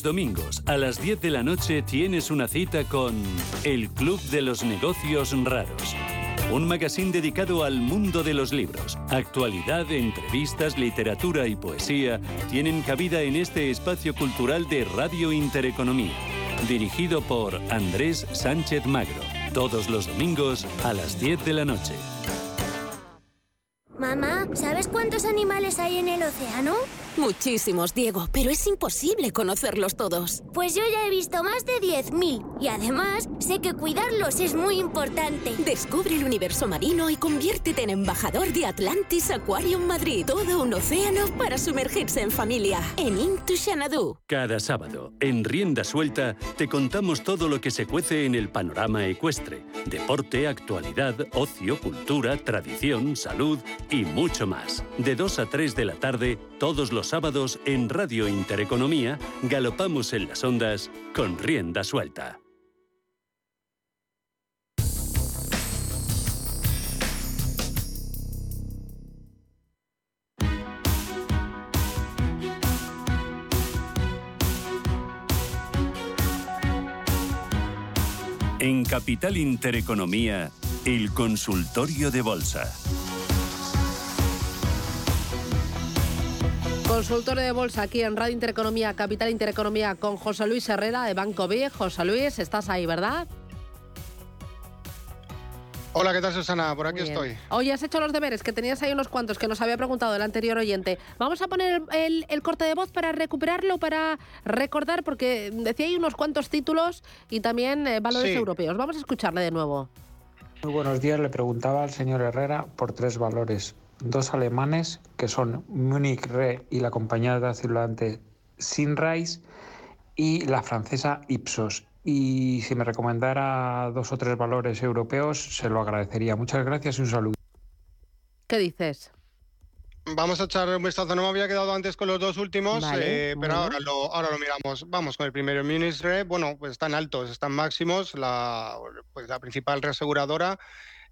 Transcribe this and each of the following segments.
Domingos a las 10 de la noche tienes una cita con El Club de los Negocios Raros. Un magazine dedicado al mundo de los libros. Actualidad, entrevistas, literatura y poesía tienen cabida en este espacio cultural de Radio Intereconomía. Dirigido por Andrés Sánchez Magro. Todos los domingos a las 10 de la noche. Mamá, ¿sabes cuántos animales hay en el océano? Muchísimos, Diego, pero es imposible conocerlos todos. Pues yo ya he visto más de 10.000 y además sé que cuidarlos es muy importante. Descubre el universo marino y conviértete en embajador de Atlantis Aquarium Madrid. Todo un océano para sumergirse en familia. En Into Xanadu. Cada sábado, en Rienda Suelta, te contamos todo lo que se cuece en el panorama ecuestre. Deporte, actualidad, ocio, cultura, tradición, salud y mucho más. De 2 a 3 de la tarde, todos los sábados en Radio Intereconomía, galopamos en las ondas con rienda suelta. En Capital Intereconomía, el consultorio de bolsa. Consultorio de bolsa aquí en Radio Intereconomía, Capital Intereconomía con José Luis Herrera de Banco B. José Luis, estás ahí, ¿verdad? Hola, ¿qué tal Susana? Por aquí estoy. Oye, has hecho los deberes, que tenías ahí unos cuantos que nos había preguntado el anterior oyente. Vamos a poner el, corte de voz para recuperarlo, para recordar, porque decía ahí unos cuantos títulos y también eh, valores europeos. Vamos a escucharle de nuevo. Muy buenos días, le preguntaba al señor Herrera por tres valores dos alemanes que son Munich Re y la compañía de acilante Sinrise y la francesa Ipsos. Y si me recomendara dos o tres valores europeos, se lo agradecería. Muchas gracias y un saludo. ¿Qué dices? Vamos a echar un vistazo. No me había quedado antes con los dos últimos, eh, pero ahora lo, ahora lo miramos. Vamos con el primero. Munich Re, bueno, pues están altos, están máximos. La, pues la principal reaseguradora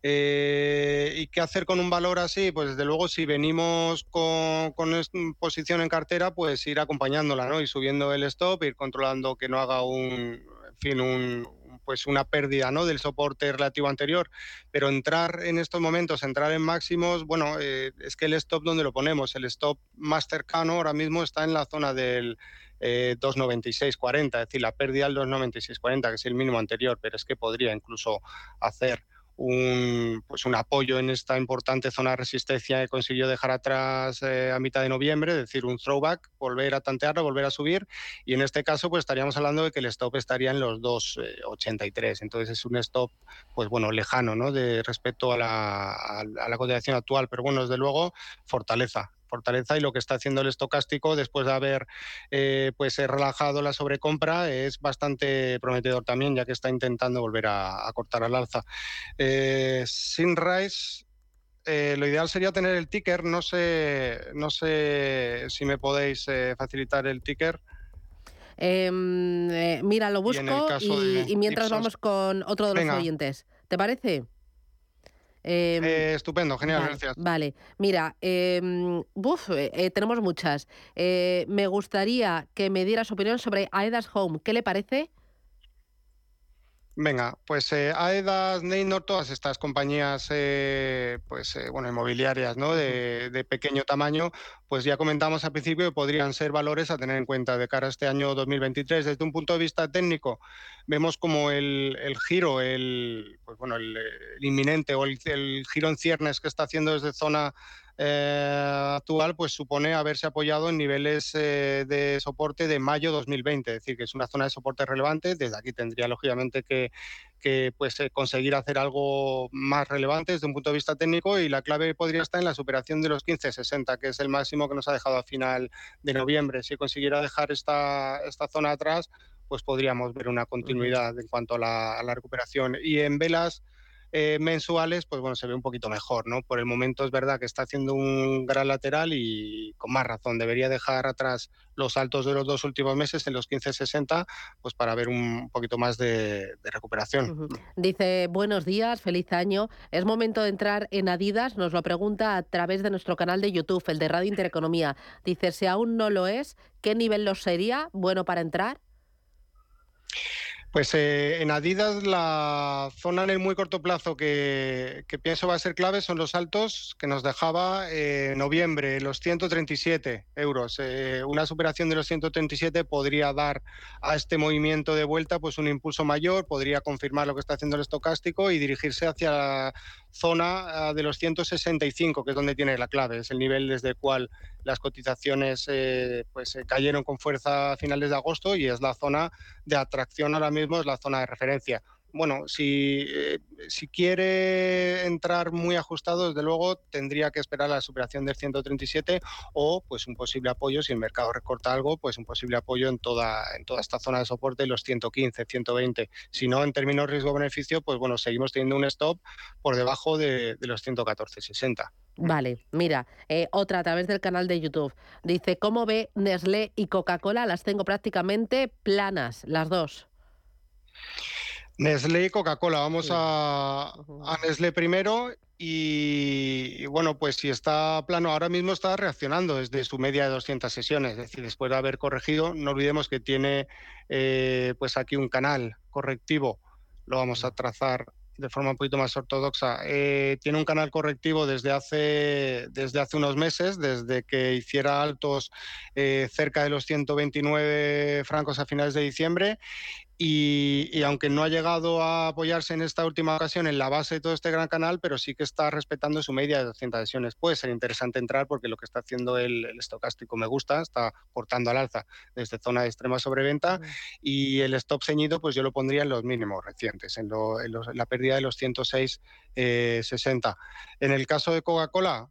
eh, ¿Y qué hacer con un valor así? Pues desde luego si venimos con, con posición en cartera, pues ir acompañándola, ¿no? Y subiendo el stop, ir controlando que no haga un, en fin, un, pues una pérdida ¿no? del soporte relativo anterior, pero entrar en estos momentos, entrar en máximos, bueno, eh, es que el stop donde lo ponemos, el stop más cercano ahora mismo está en la zona del eh, 296.40, es decir, la pérdida del 296.40, que es el mínimo anterior, pero es que podría incluso hacer un, pues un apoyo en esta importante zona de resistencia que consiguió dejar atrás eh, a mitad de noviembre, es decir, un throwback, volver a tantearlo, volver a subir, y en este caso pues estaríamos hablando de que el stop estaría en los 2,83, eh, entonces es un stop pues bueno, lejano, ¿no? De respecto a la, a la cotización actual, pero bueno, desde luego fortaleza, fortaleza y lo que está haciendo el estocástico después de haber eh, pues eh, relajado la sobrecompra es bastante prometedor también ya que está intentando volver a, cortar al alza. Eh, Sinrise eh, lo ideal sería tener el ticker. No sé, no sé si me podéis facilitar el ticker. Em, mira, lo busco y, mientras vamos con otro de los oyentes. ¿Te parece? Em, eh, estupendo, genial, gracias. Vale, mira, em, eh, eh, tenemos muchas. me gustaría que me dieras opinión sobre Aedas Home. ¿Qué le parece? Venga, pues eh, AEDAS, Neynor, todas estas compañías eh, pues, eh, bueno, inmobiliarias ¿no? de, pequeño tamaño, pues ya comentamos al principio que podrían ser valores a tener en cuenta de cara a este año 2023. Desde un punto de vista técnico, vemos como el, giro, el, pues, bueno, el, inminente o el, el, giro en ciernes que está haciendo desde zona eh, actual pues supone haberse apoyado en niveles eh, de soporte de mayo 2020, es decir, que es una zona de soporte relevante. Desde aquí tendría lógicamente que, pues, eh, conseguir hacer algo más relevante desde un punto de vista técnico y la clave podría estar en la superación de los 15.60, que es el máximo que nos ha dejado a final de noviembre. Si consiguiera dejar esta, esta zona atrás, pues podríamos ver una continuidad en cuanto a la, a la recuperación. Y en velas eh, mensuales, pues bueno, se ve un poquito mejor, ¿no? Por el momento es verdad que está haciendo un gran lateral y con más razón debería dejar atrás los altos de los dos últimos meses en los 15.60, pues para ver un poquito más de, recuperación. Dice, buenos días, feliz año. Es momento de entrar en Adidas, nos lo pregunta a través de nuestro canal de YouTube, el de Radio Intereconomía. Dice, si aún no lo es, ¿qué nivel lo sería bueno para entrar? Pues eh, en Adidas la zona en el muy corto plazo que, pienso va a ser clave son los altos que nos dejaba eh, noviembre, los 137 euros. Eh, una superación de los 137 podría dar a este movimiento de vuelta pues un impulso mayor, podría confirmar lo que está haciendo el estocástico y dirigirse hacia la zona ah, de los 165, que es donde tiene la clave, es el nivel desde el cual las cotizaciones pues cayeron con fuerza a finales de agosto y es la zona de atracción ahora mismo la zona de referencia. Bueno, si, eh, si quiere entrar muy ajustado, desde luego tendría que esperar la superación del 137 o pues un posible apoyo, si el mercado recorta algo, pues un posible apoyo en toda, en toda esta zona de soporte, los 115, 120. Si no, en términos riesgo-beneficio, pues bueno, seguimos teniendo un stop por debajo de, los 114, 60. Vale, mira, eh, otra a través del canal de YouTube. Dice, ¿cómo ve Nestlé y Coca-Cola? Las tengo prácticamente planas, las dos. Nestlé y Coca-Cola. Vamos a, Nestlé primero y, bueno, pues si está plano, ahora mismo está reaccionando desde su media de 200 sesiones, es decir, después de haber corregido, no olvidemos que tiene eh, pues aquí un canal correctivo, lo vamos a trazar de forma un poquito más ortodoxa. Eh, tiene un canal correctivo desde hace, desde hace unos meses, desde que hiciera altos eh, cerca de los 129 francos a finales de diciembre y, aunque no ha llegado a apoyarse en esta última ocasión en la base de todo este gran canal, pero sí que está respetando su media de 200 sesiones. Puede ser interesante entrar porque lo que está haciendo el, estocástico me gusta, está cortando al alza desde zona de extrema sobreventa y el stop ceñido pues yo lo pondría en los mínimos recientes, en, la pérdida de los 106.60. Eh, en el caso de Coca-Cola,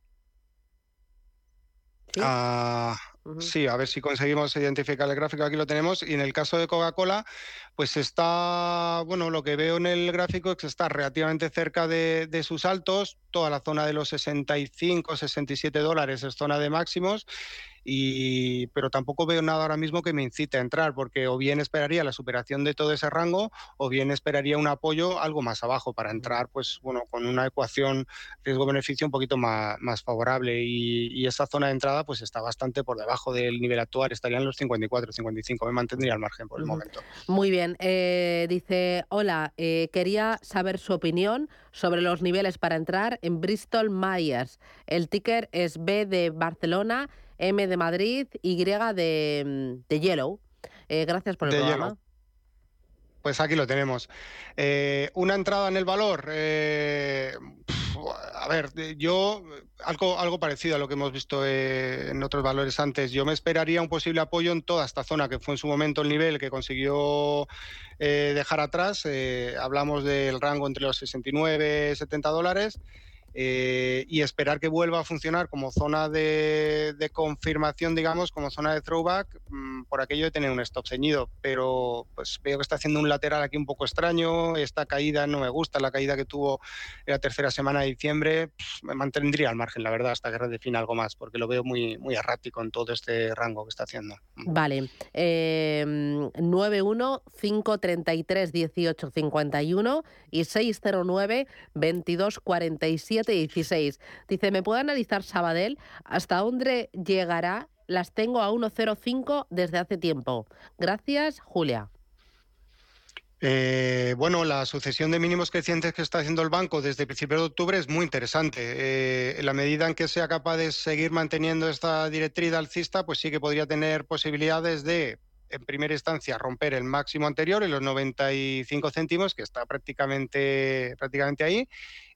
ah, Sí, a ver si conseguimos identificar el gráfico, aquí lo tenemos. Y en el caso de Coca-Cola, pues está, bueno, lo que veo en el gráfico es que está relativamente cerca de, de, sus altos, toda la zona de los 65, 67 dólares es zona de máximos y, pero tampoco veo nada ahora mismo que me incite a entrar, porque o bien esperaría la superación de todo ese rango, o bien esperaría un apoyo algo más abajo para entrar, pues bueno, con una ecuación riesgo-beneficio un poquito más, más favorable. Y, esa zona de entrada, pues está bastante por debajo del nivel actual, estarían los 54, 55, me mantendría al margen por el momento. Muy bien, eh, dice, hola, eh, quería saber su opinión sobre los niveles para entrar en Bristol Myers. El ticker es B de Barcelona M de Madrid, Y de, de Yellow. Eh, gracias por el programa. Pues aquí lo tenemos. Una entrada en el valor. A ver, yo algo, algo parecido a lo que hemos visto en otros valores antes. Yo me esperaría un posible apoyo en toda esta zona, que fue en su momento el nivel que consiguió dejar atrás. hablamos del rango entre los 69 y 70 dólares. Eh, y esperar que vuelva a funcionar como zona de, confirmación, digamos, como zona de throwback, mm, por aquello de tener un stop ceñido. Pero pues veo que está haciendo un lateral aquí un poco extraño, esta caída no me gusta, la caída que tuvo en la tercera semana de diciembre, me mantendría al margen, la verdad, hasta que redefina algo más, porque lo veo muy, muy errático en todo este rango que está haciendo. Mm. Vale, eh, 91 533 18 51 y 609 22 47 16. Dice, ¿me puede analizar Sabadell? ¿Hasta dónde llegará? Las tengo a 1.05 desde hace tiempo. Gracias, Julia. Eh, bueno, la sucesión de mínimos crecientes que está haciendo el banco desde el principio de octubre es muy interesante. Eh, en la medida en que sea capaz de seguir manteniendo esta directriz alcista, pues sí que podría tener posibilidades de, en primera instancia, romper el máximo anterior en los 95 céntimos, que está prácticamente, prácticamente ahí,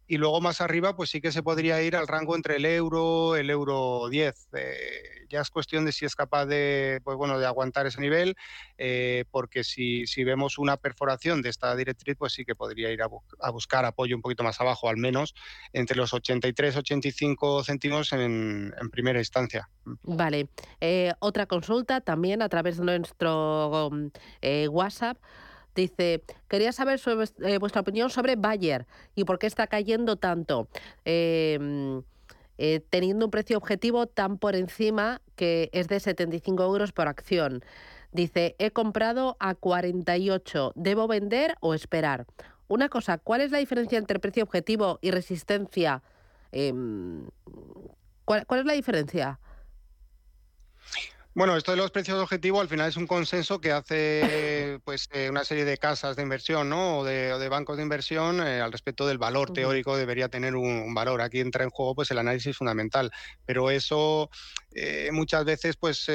y luego más arriba pues sí que se podría ir al rango entre el euro, el euro 10. Eh, ya es cuestión de si es capaz de, pues bueno, de aguantar ese nivel, eh, porque si, si, vemos una perforación de esta directriz, pues sí que podría ir a, buscar apoyo un poquito más abajo, al menos entre los 83, 85 céntimos en, primera instancia. Vale. Eh, otra consulta también a través de nuestro WhatsApp Dice, quería saber eh, vuestra opinión sobre Bayer y por qué está cayendo tanto. Em, eh, teniendo un precio objetivo tan por encima que es de 75 euros por acción. Dice, he comprado a 48, ¿debo vender o esperar? Una cosa, ¿cuál es la diferencia entre precio objetivo y resistencia? Em, ¿cuál, ¿Cuál es la diferencia? Bueno, esto de los precios objetivos al final es un consenso que hace pues eh, una serie de casas de inversión ¿no? o, de, bancos de inversión eh, al respecto del valor teórico debería tener un, valor. Aquí entra en juego pues el análisis fundamental, pero eso eh, muchas veces pues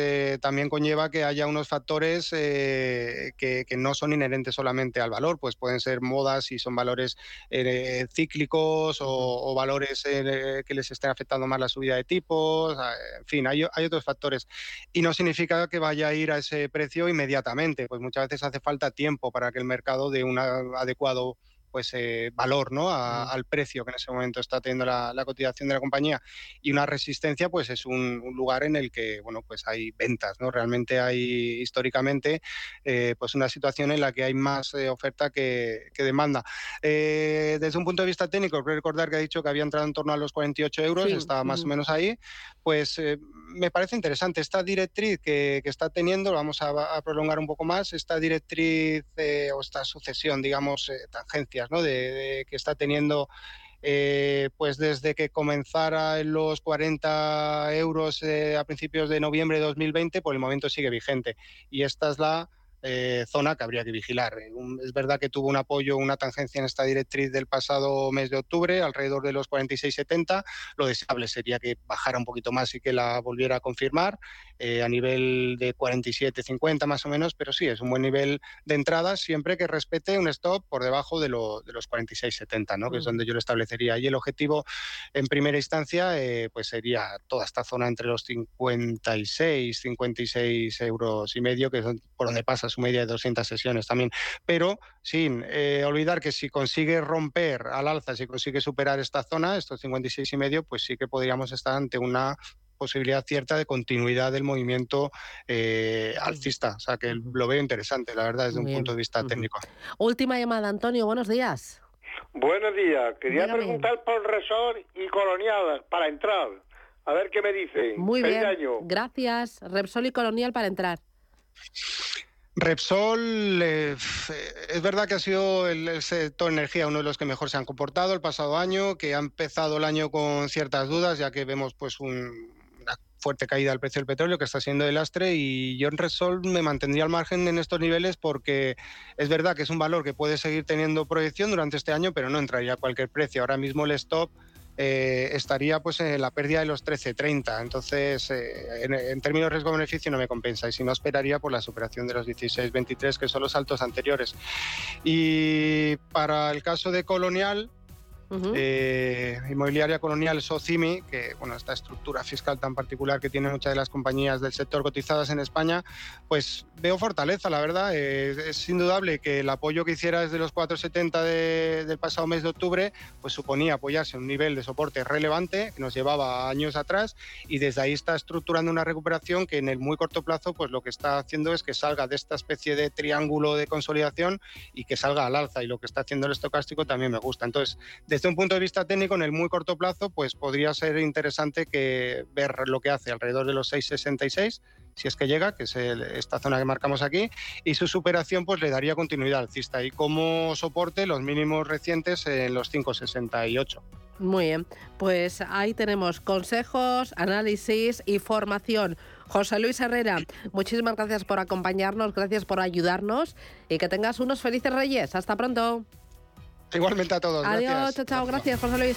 también conlleva que haya unos factores que, no son inherentes solamente al valor, pues pueden ser modas y son valores cíclicos o, valores que les estén afectando más la subida de tipos, en fin, hay, hay otros factores. Y no significa que vaya a ir a ese precio inmediatamente, pues muchas veces hace falta tiempo para que el mercado dé un adecuado pues eh, valor ¿no? al precio que en ese momento está teniendo la, cotización de la compañía. Y una resistencia pues es un, lugar en el que bueno pues hay ventas no realmente hay históricamente eh, pues una situación en la que hay más eh, oferta que, demanda. Desde un punto de vista técnico quiero recordar que ha dicho que había entrado en torno a los 48 euros estaba más o menos ahí. Pues me parece interesante esta directriz que, está teniendo vamos a, prolongar un poco más esta directriz o esta sucesión digamos tangencia de, que está teniendo eh, pues desde que comenzara en los 40 euros eh, a principios de noviembre de 2020, por el momento sigue vigente. Y esta es la eh, zona que habría que vigilar. Es verdad que tuvo un apoyo, una tangencia en esta directriz del pasado mes de octubre, alrededor de los 46,70. Lo deseable sería que bajara un poquito más y que la volviera a confirmar eh, a nivel de 47,50 más o menos, pero sí, es un buen nivel de entrada siempre que respete un stop por debajo de, de los 46,70, ¿no? que es donde yo lo establecería. Y el objetivo en primera instancia pues sería toda esta zona entre los 56, 56 euros y medio, que es por donde pasa su media de 200 sesiones también, pero sin eh, olvidar que si consigue romper al alza, si consigue superar esta zona, estos 56 y medio, pues sí que podríamos estar ante una posibilidad cierta de continuidad del movimiento eh, alcista. O sea que lo veo interesante, la verdad, desde un punto de vista técnico. Última llamada, Antonio, buenos días. Buenos días. Quería preguntar por Resort y Colonial para entrar. A ver qué me dice. Muy bien. Gracias. Repsol y Colonial para entrar. Repsol, eh, es verdad que ha sido el, sector energía uno de los que mejor se han comportado el pasado año, que ha empezado el año con ciertas dudas, ya que vemos pues una fuerte caída del precio del petróleo que está siendo de lastre y yo en Repsol me mantendría al margen en estos niveles porque es verdad que es un valor que puede seguir teniendo proyección durante este año, pero no entraría a cualquier precio. Ahora mismo el stop eh, estaría pues en la pérdida de los 13.30. Entonces, eh, en, términos de riesgo-beneficio no me compensa y si no esperaría por la superación de los 16.23, que son los saltos anteriores. Y para el caso de Colonial, eh, inmobiliaria colonial Socimi, que bueno, esta estructura fiscal tan particular que tienen muchas de las compañías del sector cotizadas en España, pues veo fortaleza, la verdad. es indudable que el apoyo que hiciera desde los 4,70 del pasado mes de octubre, pues suponía apoyarse en un nivel de soporte relevante que nos llevaba años atrás y desde ahí está estructurando una recuperación que en el muy corto plazo, pues lo que está haciendo es que salga de esta especie de triángulo de consolidación y que salga al alza. Y lo que está haciendo el estocástico también me gusta. Entonces, desde un punto de vista técnico, en el muy corto plazo, pues podría ser interesante que ver lo que hace alrededor de los 6,66 si es que llega, que es esta zona que marcamos aquí, y su superación pues le daría continuidad alcista y como soporte los mínimos recientes en los 5,68. Muy bien, pues ahí tenemos consejos, análisis y formación. José Luis Herrera, muchísimas gracias por acompañarnos, gracias por ayudarnos y que tengas unos felices reyes. Hasta pronto. Igualmente a todos. Adiós, chao, chao. Gracias, José Luis.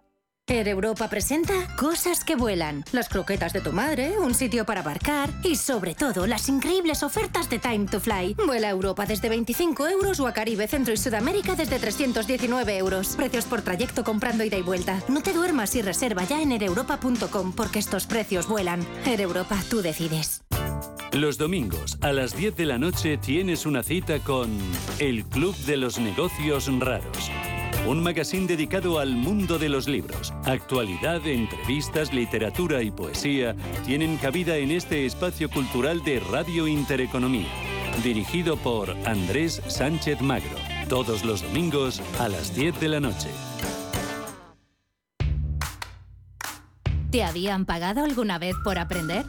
Air Europa presenta cosas que vuelan, las croquetas de tu madre, un sitio para abarcar y sobre todo las increíbles ofertas de Time to Fly. Vuela a Europa desde 25 euros o a Caribe, Centro y Sudamérica desde 319 euros. Precios por trayecto comprando ida y vuelta. No te duermas y reserva ya en aereuropa.com porque estos precios vuelan. Air Europa, tú decides. Los domingos a las 10 de la noche tienes una cita con el Club de los Negocios Raros un magazine dedicado al mundo de los libros. Actualidad, entrevistas, literatura y poesía tienen cabida en este espacio cultural de Radio Intereconomía, dirigido por Andrés Sánchez Magro, todos los domingos a las 10 de la noche. ¿Te habían pagado alguna vez por aprender?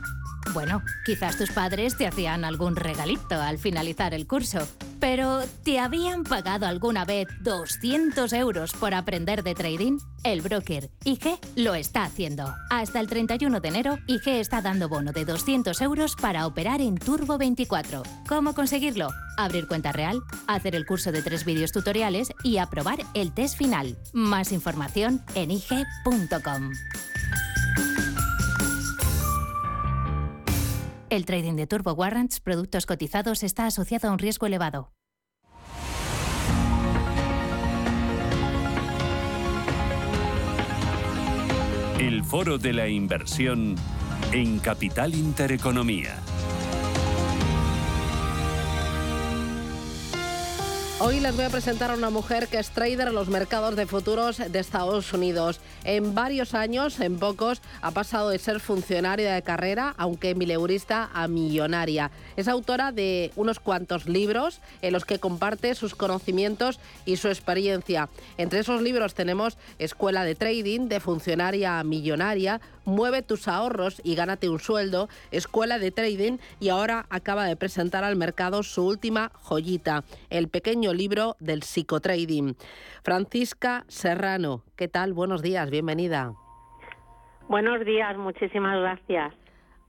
Bueno, quizás tus padres te hacían algún regalito al finalizar el curso. Pero, ¿te habían pagado alguna vez 200 euros por aprender de trading? El broker IG lo está haciendo. Hasta el 31 de enero, IG está dando bono de 200 euros para operar en Turbo 24. ¿Cómo conseguirlo? Abrir cuenta real, hacer el curso de tres vídeos tutoriales y aprobar el test final. Más información en IG.com. El trading de Turbo Warrants, productos cotizados, está asociado a un riesgo elevado. El foro de la inversión en Capital Intereconomía. Hoy les voy a presentar a una mujer que es trader en los mercados de futuros de Estados Unidos. En varios años, en pocos, ha pasado de ser funcionaria de carrera, aunque mileurista, a millonaria. Es autora de unos cuantos libros en los que comparte sus conocimientos y su experiencia. Entre esos libros tenemos Escuela de Trading, de funcionaria a millonaria, Mueve tus ahorros y gánate un sueldo, Escuela de Trading y ahora acaba de presentar al mercado su última joyita, el pequeño libro del psicotrading. Francisca Serrano, ¿qué tal? Buenos días, bienvenida. Buenos días, muchísimas gracias.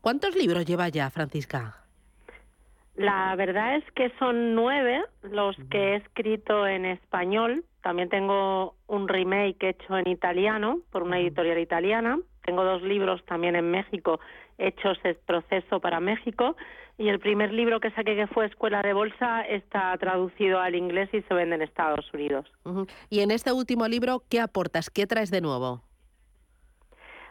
¿Cuántos libros lleva ya, Francisca? La verdad es que son nueve los que he escrito en español. También tengo un remake hecho en italiano por una editorial italiana tengo dos libros también en México hechos el proceso para México y el primer libro que saqué que fue Escuela de Bolsa está traducido al inglés y se vende en Estados Unidos. Y en este último libro, ¿qué aportas? ¿Qué traes de nuevo?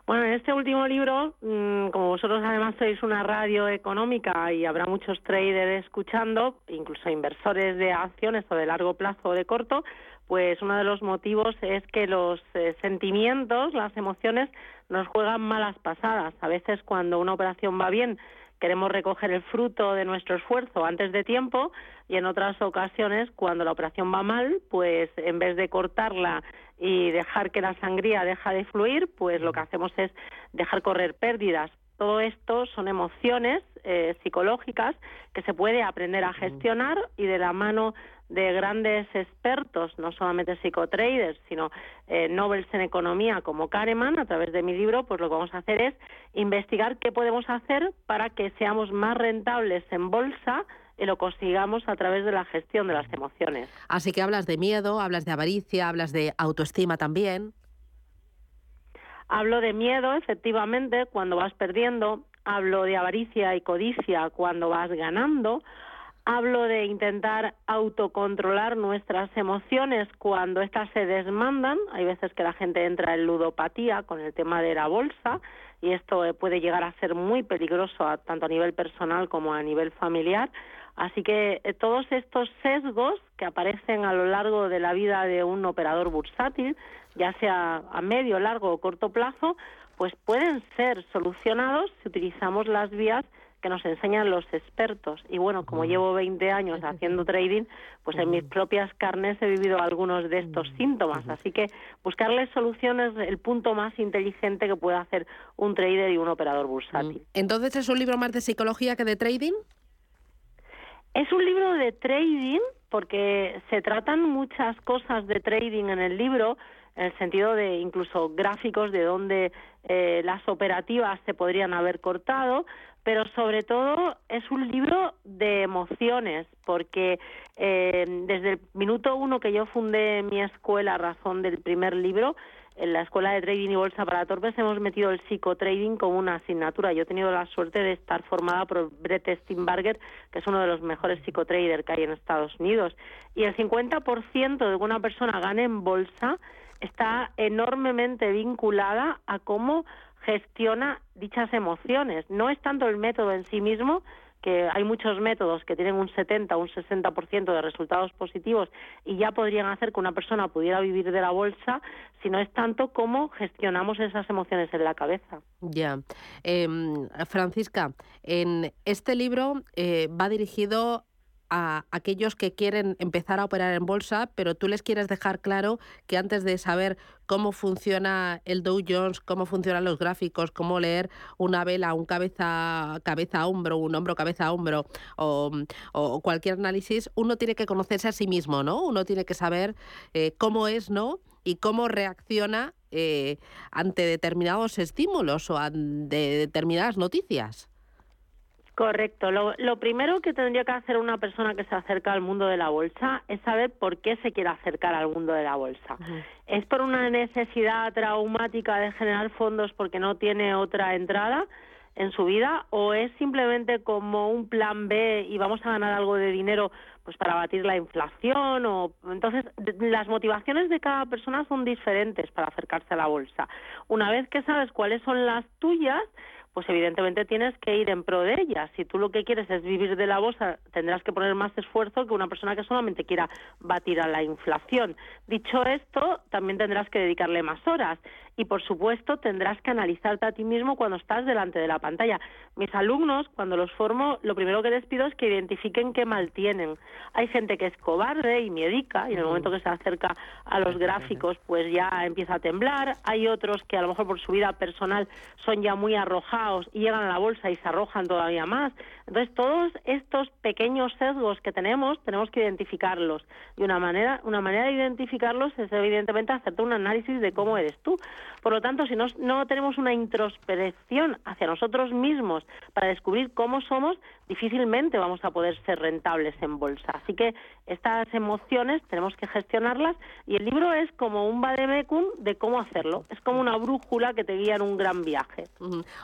Bueno, en este último libro, mm, como vosotros además sois una radio económica y habrá muchos traders escuchando, incluso inversores de acciones o de largo plazo o de corto, pues uno de los motivos es que los eh, sentimientos, las emociones nos juegan malas pasadas. A veces cuando una operación va bien queremos recoger el fruto de nuestro esfuerzo antes de tiempo y en otras ocasiones cuando la operación va mal, pues en vez de cortarla y dejar que la sangría deja de fluir, pues lo que hacemos es dejar correr pérdidas. Todo esto son emociones eh, psicológicas que se puede aprender a gestionar y de la mano de grandes expertos, no solamente psicotraders, sino eh, Nobels en economía como Kahneman, a través de mi libro, pues lo que vamos a hacer es investigar qué podemos hacer para que seamos más rentables en bolsa y lo consigamos a través de la gestión de las emociones. Así que hablas de miedo, hablas de avaricia, hablas de autoestima también. Hablo de miedo, efectivamente, cuando vas perdiendo. Hablo de avaricia y codicia cuando vas ganando Hablo de intentar autocontrolar nuestras emociones cuando éstas se desmandan. Hay veces que la gente entra en ludopatía con el tema de la bolsa y esto eh, puede llegar a ser muy peligroso tanto a nivel personal como a nivel familiar. Así que eh, todos estos sesgos que aparecen a lo largo de la vida de un operador bursátil, ya sea a medio, largo o corto plazo, pues pueden ser solucionados si utilizamos las vías que nos enseñan los expertos. Y bueno, como llevo 20 años haciendo trading, pues en mis propias carnes he vivido algunos de estos síntomas. Así que buscarles soluciones es el punto más inteligente que puede hacer un trader y un operador bursátil. Entonces, ¿es un libro más de psicología que de trading? Es un libro de trading porque se tratan muchas cosas de trading en el libro, en el sentido de incluso gráficos de dónde eh, las operativas se podrían haber cortado, pero sobre todo es un libro de emociones, porque eh, desde el minuto uno que yo fundé mi escuela, razón del primer libro, en la Escuela de Trading y Bolsa para Torpes hemos metido el psicotrading como una asignatura. Yo he tenido la suerte de estar formada por Brett Steinbarger, que es uno de los mejores psicotraders que hay en Estados Unidos. Y el 50% de que una persona gane en bolsa está enormemente vinculada a cómo gestiona dichas emociones. No es tanto el método en sí mismo, que hay muchos métodos que tienen un 70 o un 60% de resultados positivos y ya podrían hacer que una persona pudiera vivir de la bolsa, sino es tanto cómo gestionamos esas emociones en la cabeza. Ya. Em, Francisca, en este libro eh, va dirigido a aquellos que quieren empezar a operar en bolsa, pero tú les quieres dejar claro que antes de saber cómo funciona el Dow Jones, cómo funcionan los gráficos, cómo leer una vela, un cabeza cabeza a hombro, un hombro cabeza a hombro o, cualquier análisis, uno tiene que conocerse a sí mismo, ¿no? Uno tiene que saber eh, cómo es, ¿no? Y cómo reacciona eh, ante determinados estímulos o ante determinadas noticias. Correcto. Lo, primero que tendría que hacer una persona que se acerca al mundo de la bolsa es saber por qué se quiere acercar al mundo de la bolsa. ¿Es por una necesidad traumática de generar fondos porque no tiene otra entrada en su vida o es simplemente como un plan B y vamos a ganar algo de dinero pues para batir la inflación o entonces las motivaciones de cada persona son diferentes para acercarse a la bolsa. Una vez que sabes cuáles son las tuyas, pues evidentemente tienes que ir en pro de ellas. Si tú lo que quieres es vivir de la bolsa, tendrás que poner más esfuerzo que una persona que solamente quiera batir a la inflación. Dicho esto, también tendrás que dedicarle más horas y por supuesto tendrás que analizarte a ti mismo cuando estás delante de la pantalla. Mis alumnos, cuando los formo, lo primero que les pido es que identifiquen qué mal tienen. Hay gente que es cobarde y miedica y en el momento que se acerca a los gráficos pues ya empieza a temblar. Hay otros que a lo mejor por su vida personal son ya muy arrojados y llegan a la bolsa y se arrojan todavía más. Entonces todos estos pequeños sesgos que tenemos tenemos que identificarlos y una manera una manera de identificarlos es evidentemente hacerte un análisis de cómo eres tú por lo tanto, si no, no tenemos una introspección hacia nosotros mismos para descubrir cómo somos, difícilmente vamos a poder ser rentables en bolsa. Así que estas emociones tenemos que gestionarlas y el libro es como un vademecum de cómo hacerlo. Es como una brújula que te guía en un gran viaje.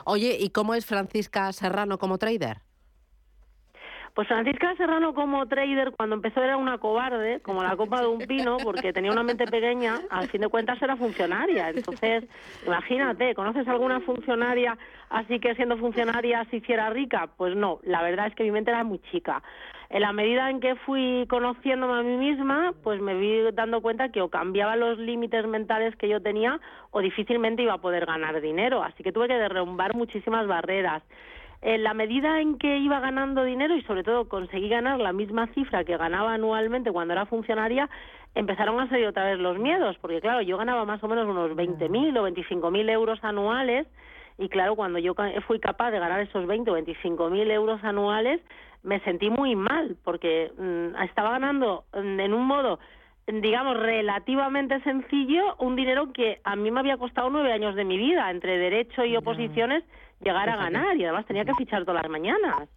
Oye, ¿y cómo es Francisca Serrano como trader? Pues Francisca Serrano como trader cuando empezó era una cobarde, como la copa de un pino, porque tenía una mente pequeña, al fin de cuentas era funcionaria. Entonces, imagínate, ¿conoces alguna funcionaria así que siendo funcionaria se hiciera rica? Pues no, la verdad es que mi mente era muy chica. En la medida en que fui conociéndome a mí misma, pues me vi dando cuenta que o cambiaba los límites mentales que yo tenía o difícilmente iba a poder ganar dinero. Así que tuve que derrumbar muchísimas barreras en la medida en que iba ganando dinero y sobre todo conseguí ganar la misma cifra que ganaba anualmente cuando era funcionaria, empezaron a salir otra vez los miedos, porque claro, yo ganaba más o menos unos 20.000 o 25.000 euros anuales y claro, cuando yo fui capaz de ganar esos 20 o 25.000 euros anuales, me sentí muy mal, porque mm, estaba ganando mm, en un modo digamos, relativamente sencillo, un dinero que a mí me había costado nueve años de mi vida, entre derecho y oposiciones, llegar a ganar y además tenía que fichar todas las mañanas.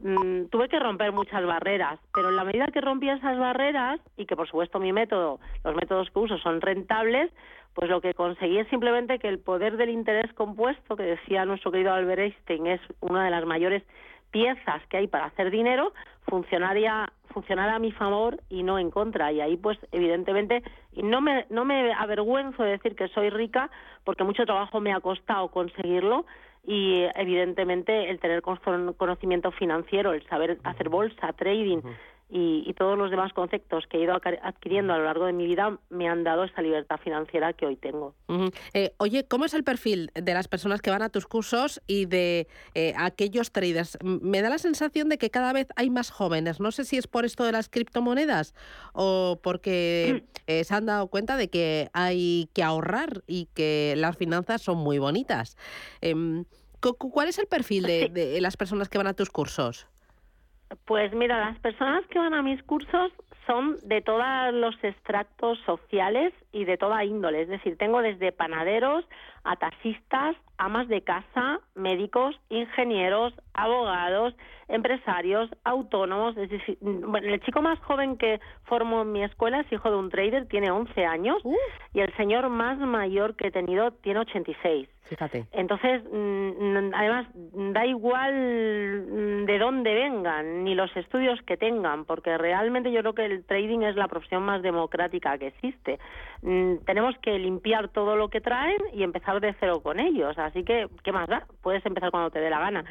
Mm, tuve que romper muchas barreras, pero en la medida que rompía esas barreras y que por supuesto mi método, los métodos que uso son rentables, pues lo que conseguí es simplemente que el poder del interés compuesto, que decía nuestro querido Albert Einstein, es una de las mayores piezas que hay para hacer dinero, funcionaría funcionara a mi favor y no en contra y ahí pues evidentemente y no me no me avergüenzo de decir que soy rica porque mucho trabajo me ha costado conseguirlo y evidentemente el tener conocimiento financiero, el saber hacer bolsa, trading y, todos los demás conceptos que he ido adquiriendo a lo largo de mi vida me han dado esa libertad financiera que hoy tengo. Eh, oye, ¿cómo es el perfil de las personas que van a tus cursos y de eh, aquellos traders? Me da la sensación de que cada vez hay más jóvenes. No sé si es por esto de las criptomonedas o porque eh, se han dado cuenta de que hay que ahorrar y que las finanzas son muy bonitas. Em, ¿Cuál es el perfil de las personas que van a tus cursos? Pues mira, las personas que van a mis cursos son de todos los extractos sociales y de toda índole. Es decir, tengo desde panaderos a taxistas, amas de casa, médicos, ingenieros, abogados, empresarios, autónomos. Es decir, bueno, el chico más joven que formo en mi escuela es hijo de un trader, tiene 11 años, y el señor más mayor que he tenido tiene 86. Fíjate. Entonces, mm, además, da igual mm, de dónde vengan, ni los estudios que tengan, porque realmente yo creo que el trading es la profesión más democrática que existe. Mm, tenemos que limpiar todo lo que traen y empezar de cero con ellos. Así que, ¿qué más da? Puedes empezar cuando te dé la gana.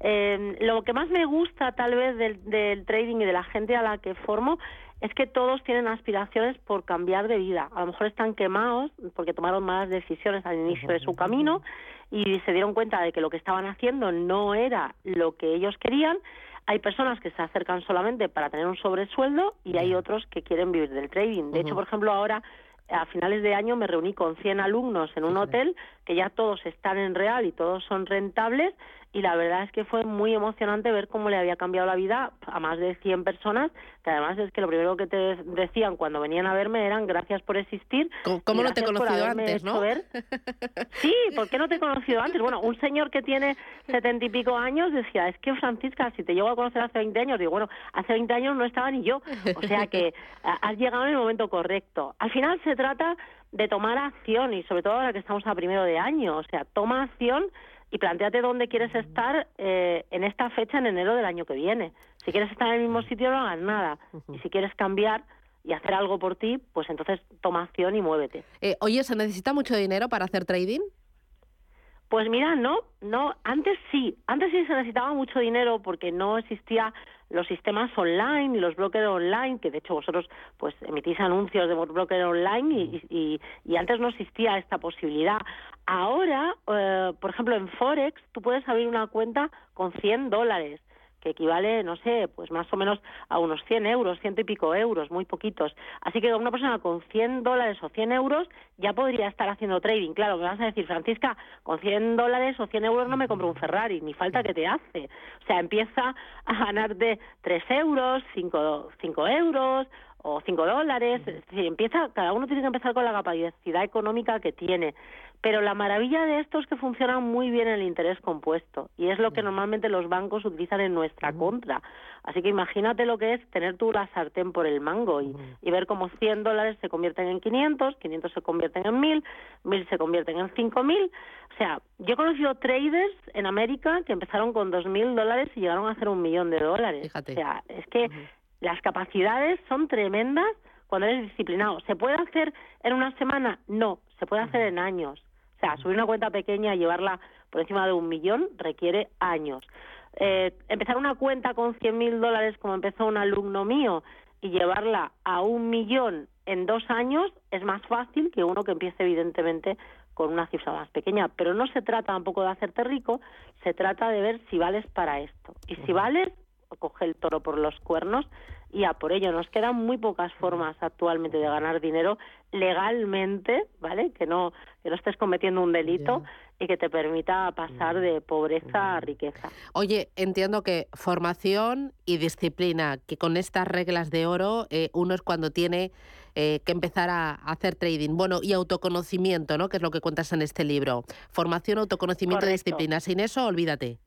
Eh, lo que más me gusta, tal vez, del, del trading y de la gente a la que formo es que todos tienen aspiraciones por cambiar de vida. A lo mejor están quemados porque tomaron malas decisiones al inicio de su camino y se dieron cuenta de que lo que estaban haciendo no era lo que ellos querían. Hay personas que se acercan solamente para tener un sobresueldo y hay otros que quieren vivir del trading. De hecho, por ejemplo, ahora a finales de año me reuní con 100 alumnos en un hotel que ya todos están en real y todos son rentables y la verdad es que fue muy emocionante ver cómo le había cambiado la vida a más de 100 personas, que además es que lo primero que te decían cuando venían a verme eran gracias por existir. ¿Cómo, no te he conocido antes, no? Sí, ¿por qué no te he conocido antes? Bueno, un señor que tiene setenta y pico años decía, es que Francisca, si te llego a conocer hace 20 años, digo, bueno, hace 20 años no estaba ni yo, o sea que has llegado en el momento correcto. Al final se trata de tomar acción y sobre todo ahora que estamos a primero de año, o sea, toma acción y planteate dónde quieres estar eh, en esta fecha en enero del año que viene. Si quieres estar en el mismo sitio no hagas nada y si quieres cambiar y hacer algo por ti, pues entonces toma acción y muévete. Eh, oye, ¿se necesita mucho dinero para hacer trading? Pues mira, no, no, antes sí, antes sí se necesitaba mucho dinero porque no existía los sistemas online y los brokers online, que de hecho vosotros pues emitís anuncios de brokers online y, y, antes no existía esta posibilidad. Ahora, eh, por ejemplo, en Forex tú puedes abrir una cuenta con 100 dólares que equivale, no sé, pues más o menos a unos 100 euros, ciento y pico euros, muy poquitos. Así que una persona con 100 dólares o 100 euros ya podría estar haciendo trading. Claro, me vas a decir, Francisca, con 100 dólares o 100 euros no me compro un Ferrari, ni falta que te hace. O sea, empieza a ganarte 3 euros, 5, 5 euros o 5 dólares. Es decir, empieza, cada uno tiene que empezar con la capacidad económica que tiene. Pero la maravilla de esto es que funciona muy bien el interés compuesto y es lo que normalmente los bancos utilizan en nuestra contra. Así que imagínate lo que es tener tú la sartén por el mango y, ver cómo 100 dólares se convierten en 500, 500 se convierten en 1000, 1000 se convierten en 5000. O sea, yo he conocido traders en América que empezaron con 2000 dólares y llegaron a hacer un millón de dólares. O sea, es que las capacidades son tremendas cuando eres disciplinado. ¿Se puede hacer en una semana? No, se puede hacer en años. O sea, subir una cuenta pequeña y llevarla por encima de un millón requiere años. Eh, empezar una cuenta con 100.000 dólares como empezó un alumno mío y llevarla a un millón en dos años es más fácil que uno que empiece evidentemente con una cifra más pequeña. Pero no se trata tampoco de hacerte rico, se trata de ver si vales para esto. Y si vales, coge el toro por los cuernos y a por ello nos quedan muy pocas formas actualmente de ganar dinero legalmente, ¿vale? Que no que no estés cometiendo un delito y que te permita pasar de pobreza a riqueza. Oye, entiendo que formación y disciplina, que con estas reglas de oro eh, uno es cuando tiene eh, que empezar a, hacer trading. Bueno, y autoconocimiento, ¿no? Que es lo que cuentas en este libro. Formación, autoconocimiento y disciplina. Sin eso, olvídate.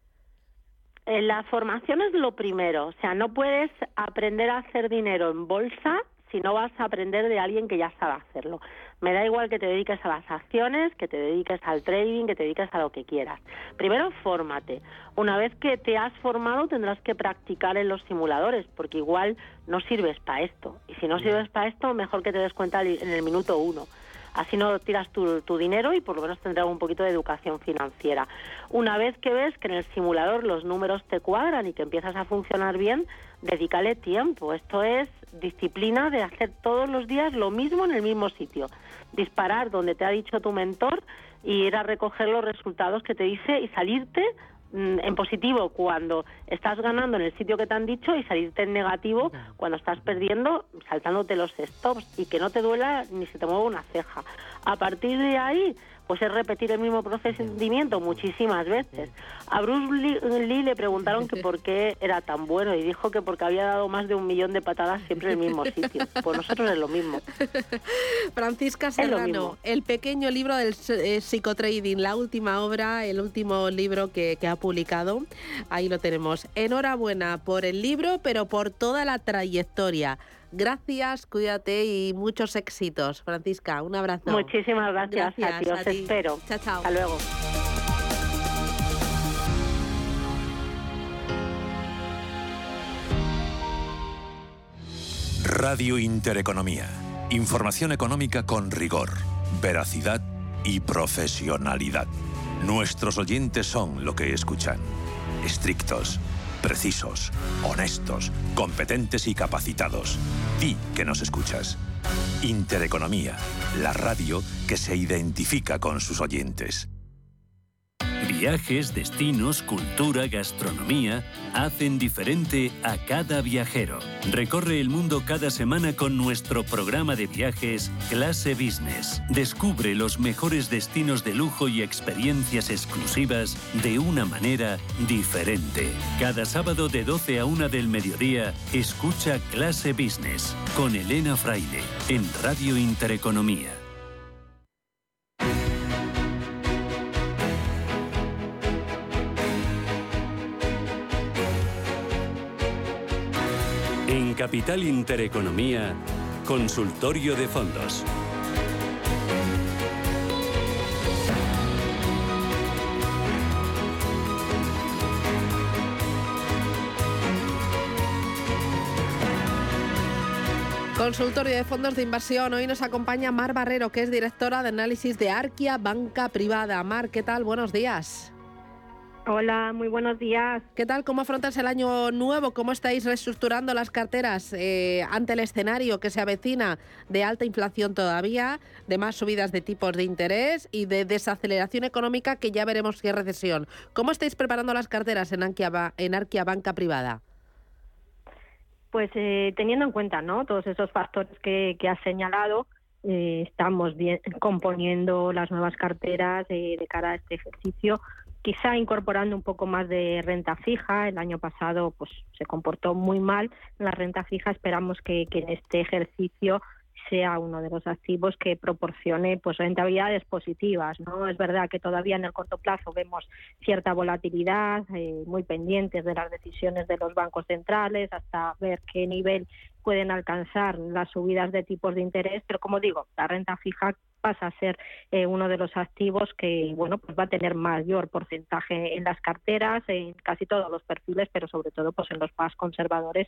Eh, la formación es lo primero, o sea, no puedes aprender a hacer dinero en bolsa si no vas a aprender de alguien que ya sabe hacerlo. Me da igual que te dediques a las acciones, que te dediques al trading, que te dediques a lo que quieras. Primero, fórmate. Una vez que te has formado, tendrás que practicar en los simuladores, porque igual no sirves para esto. Y si no sirves para esto, mejor que te des cuenta en el minuto uno. Así no tiras tu, dinero y por lo menos tendrás un poquito de educación financiera. Una vez que ves que en el simulador los números te cuadran y que empiezas a funcionar bien, dedícale tiempo. Esto es disciplina de hacer todos los días lo mismo en el mismo sitio. Disparar donde te ha dicho tu mentor y ir a recoger los resultados que te dice y salirte en positivo cuando estás ganando en el sitio que te han dicho y salirte en negativo cuando estás perdiendo saltándote los stops y que no te duela ni se te mueva una ceja. A partir de ahí, pues es repetir el mismo procedimiento muchísimas veces. A Bruce Lee, le preguntaron que por qué era tan bueno y dijo que porque había dado más de un millón de patadas siempre en el mismo sitio. Pues nosotros es lo mismo. Francisca Serrano, el pequeño libro del eh, psicotrading, la última obra, el último libro que, que ha publicado, ahí lo tenemos. Enhorabuena por el libro, pero por toda la trayectoria. Gracias, cuídate y muchos éxitos. Francisca, un abrazo. Muchísimas gracias, a ti, os espero. Chao, chao. Hasta luego. Radio Intereconomía. Información económica con rigor, veracidad y profesionalidad. Nuestros oyentes son lo que escuchan. Estrictos precisos, honestos, competentes y capacitados. Di que nos escuchas. Intereconomía, la radio que se identifica con sus oyentes. Viajes, destinos, cultura, gastronomía hacen diferente a cada viajero. Recorre el mundo cada semana con nuestro programa de viajes Clase Business. Descubre los mejores destinos de lujo y experiencias exclusivas de una manera diferente. Cada sábado de 12 a 1 del mediodía, escucha Clase Business con Elena Fraile en Radio Intereconomía. Capital Intereconomía, Consultorio de Fondos. Consultorio de fondos de inversión. Hoy nos acompaña Mar Barrero, que es directora de análisis de Arquia Banca Privada. Mar, ¿qué tal? Buenos días. Hola, muy buenos días. ¿Qué tal? ¿Cómo afrontas el año nuevo? ¿Cómo estáis reestructurando las carteras eh, ante el escenario que se avecina de alta inflación todavía, de más subidas de tipos de interés y de desaceleración económica que ya veremos qué recesión? ¿Cómo estáis preparando las carteras en Arquia, en Arquia Banca Privada? Pues eh, teniendo en cuenta ¿no? todos esos factores que, que has señalado, eh, estamos bien, componiendo las nuevas carteras de cara a este ejercicio quizá incorporando un poco más de renta fija. El año pasado pues se comportó muy mal la renta fija. Esperamos que, en este ejercicio sea uno de los activos que proporcione pues rentabilidades positivas no es verdad que todavía en el corto plazo vemos cierta volatilidad eh, muy pendientes de las decisiones de los bancos centrales hasta ver qué nivel pueden alcanzar las subidas de tipos de interés pero como digo la renta fija pasa a ser eh, uno de los activos que bueno pues va a tener mayor porcentaje en las carteras en casi todos los perfiles pero sobre todo pues en los más conservadores